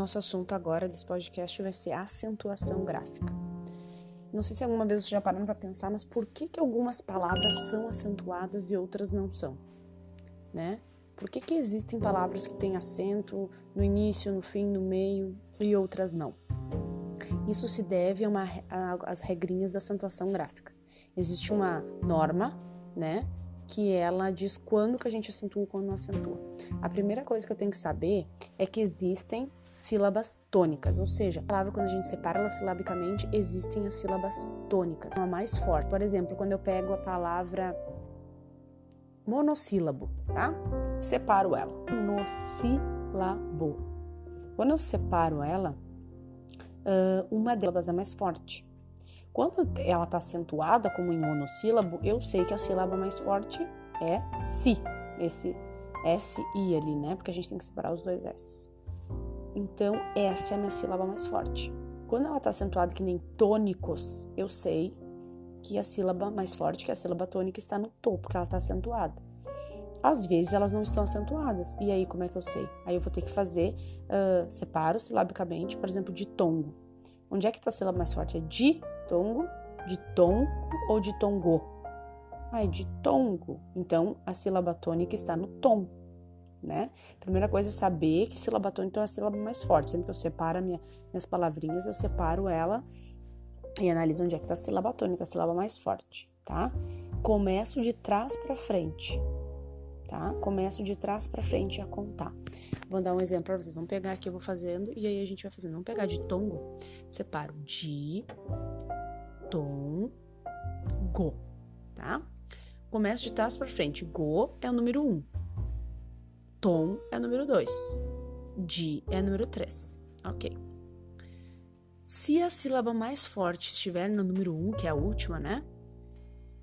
nosso assunto agora desse podcast vai ser acentuação gráfica. Não sei se alguma vez vocês já pararam para pensar, mas por que, que algumas palavras são acentuadas e outras não são? Né? Por que, que existem palavras que têm acento no início, no fim, no meio e outras não? Isso se deve às regrinhas da acentuação gráfica. Existe uma norma, né, que ela diz quando que a gente acentua e quando não acentua. A primeira coisa que eu tenho que saber é que existem sílabas tônicas, ou seja, a palavra quando a gente separa ela silabicamente, existem as sílabas tônicas, uma mais forte. Por exemplo, quando eu pego a palavra monossílabo, tá? Separo ela. Monossílabo. Quando eu separo ela, uma delas é mais forte. Quando ela está acentuada como em monossílabo, eu sei que a sílaba mais forte é si, esse S-I ali, né? Porque a gente tem que separar os dois S. Então, essa é a minha sílaba mais forte. Quando ela está acentuada que nem tônicos, eu sei que a sílaba mais forte, que é a sílaba tônica, está no topo, porque ela está acentuada. Às vezes elas não estão acentuadas. E aí, como é que eu sei? Aí eu vou ter que fazer, uh, separo silabicamente, por exemplo, de tongo. Onde é que está a sílaba mais forte? É de tongo, de tom ou de tongo? Ah, é de tongo. Então, a sílaba tônica está no tom, né? Primeira coisa é saber que sílaba tônica é a sílaba mais forte. Sempre que eu separo minha, minhas palavrinhas, eu separo ela e analiso onde é que está a sílaba tônica, a sílaba mais forte, tá? Começo de trás para frente, tá? Começo de trás para frente a contar. Vou dar um exemplo para vocês. Vamos pegar aqui, eu vou fazendo e aí a gente vai fazendo. Vamos pegar de tongo, separo de, tom, go, tá? Começo de trás para frente. Go é o número 1. Um. Tom é número 2. Di é número 3. Ok. Se a sílaba mais forte estiver no número 1, um, que é a última, né?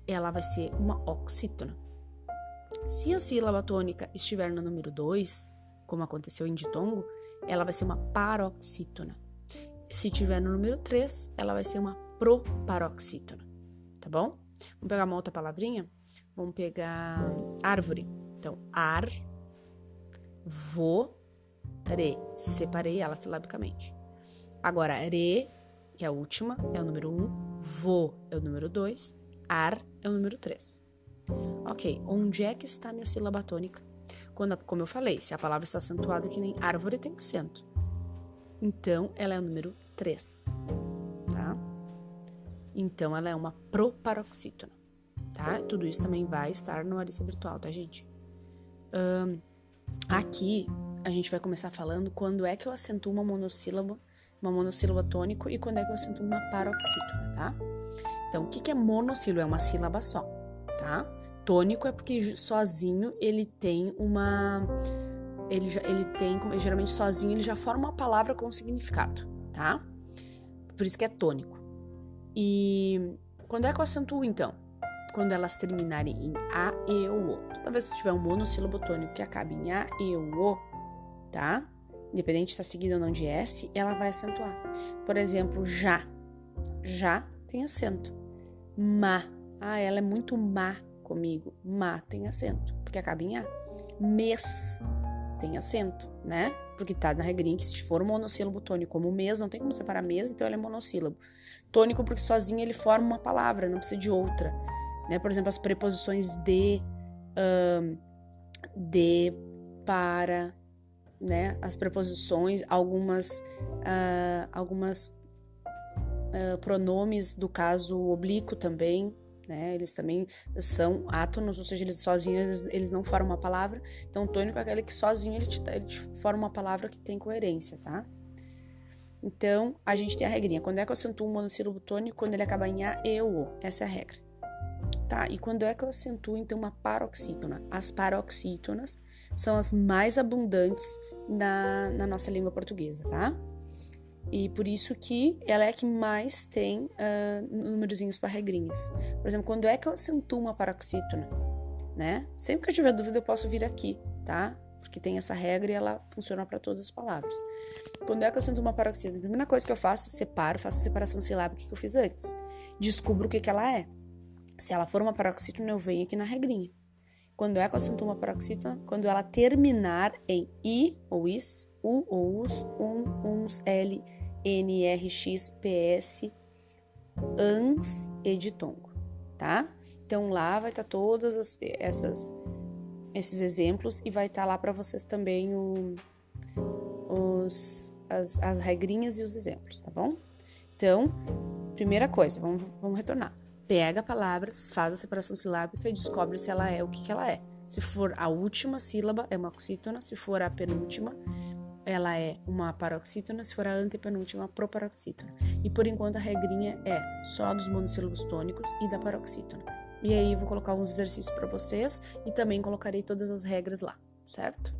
Ela vai ser uma oxítona. Se a sílaba tônica estiver no número 2, como aconteceu em ditongo, ela vai ser uma paroxítona. Se tiver no número 3, ela vai ser uma proparoxítona. Tá bom? Vamos pegar uma outra palavrinha? Vamos pegar árvore. Então, ar, vo, re. Separei ela silabicamente. Agora, re, que é a última, é o número 1. Um, vo é o número 2. Ar é o número 3. Ok, onde é que está minha sílaba tônica? Quando, como eu falei, se a palavra está acentuada que nem árvore, tem acento. Então, ela é o número 3, tá? Então, ela é uma proparoxítona, tá? Tudo isso também vai estar no Alice Virtual, tá, gente? Um, aqui, a gente vai começar falando quando é que eu acentuo uma monossílaba, uma monossílaba tônico e quando é que eu acentuo uma paroxítona, tá? Então, o que, que é monossílabo? É uma sílaba só, tá? Tônico é porque sozinho ele tem uma. Ele, já, ele tem, geralmente sozinho, ele já forma uma palavra com significado, tá? Por isso que é tônico. E quando é que eu acentuo, então? Quando elas terminarem em A, E ou O. Toda vez que tiver um monossílabo tônico que acabe em A, E ou O, tá? Independente se está seguido ou não de S, ela vai acentuar. Por exemplo, já. Já tem acento. Ma. Ah, ela é muito má comigo. Ma tem acento, porque acaba em A. Mês tem acento, né? Porque tá na regrinha que se for um monossílabo tônico, como mês, não tem como separar mês, então ele é monossílabo. Tônico porque sozinho ele forma uma palavra, não precisa de outra. Né? Por exemplo, as preposições de, um, de, para, né? As preposições, algumas, uh, algumas uh, pronomes do caso oblíquo também, né? Eles também são átonos, ou seja, eles sozinhos eles, não formam uma palavra. Então, tônico é aquele que sozinho ele te, ele te forma uma palavra que tem coerência, tá? Então, a gente tem a regrinha. Quando é que eu acentuo um monossílabo tônico? Quando ele acaba em A, E ou O. Essa é a regra. Tá, e quando é que eu acentuo, então, uma paroxítona? As paroxítonas são as mais abundantes na, na nossa língua portuguesa, tá? E por isso que ela é a que mais tem uh, númerozinhos para regrinhas. Por exemplo, quando é que eu acentuo uma paroxítona? Né? Sempre que eu tiver dúvida, eu posso vir aqui, tá? Porque tem essa regra e ela funciona para todas as palavras. Quando é que eu acentuo uma paroxítona? A primeira coisa que eu faço, separo, faço a separação silábica que eu fiz antes. Descubro o que, que ela é. Se ela for uma paroxítona, eu venho aqui na regrinha. quando é com acento uma paroxítona, quando ela terminar em i ou is, u ou us, um, uns, l, n, r, x, ps, ans e ditongo, tá? Então lá vai estar tá todas as, essas esses exemplos e vai estar tá lá para vocês também o, os, as, as regrinhas e os exemplos, tá bom? Então, primeira coisa, vamos, vamos retornar. Pega palavras, faz a separação silábica e descobre se ela é o que, que ela é. Se for a última sílaba, é uma oxítona. Se for a penúltima, ela é uma paroxítona. Se for a antepenúltima, proparoxítona. E por enquanto a regrinha é só dos monossílabos tônicos e da paroxítona. E aí eu vou colocar uns exercícios para vocês e também colocarei todas as regras lá, certo?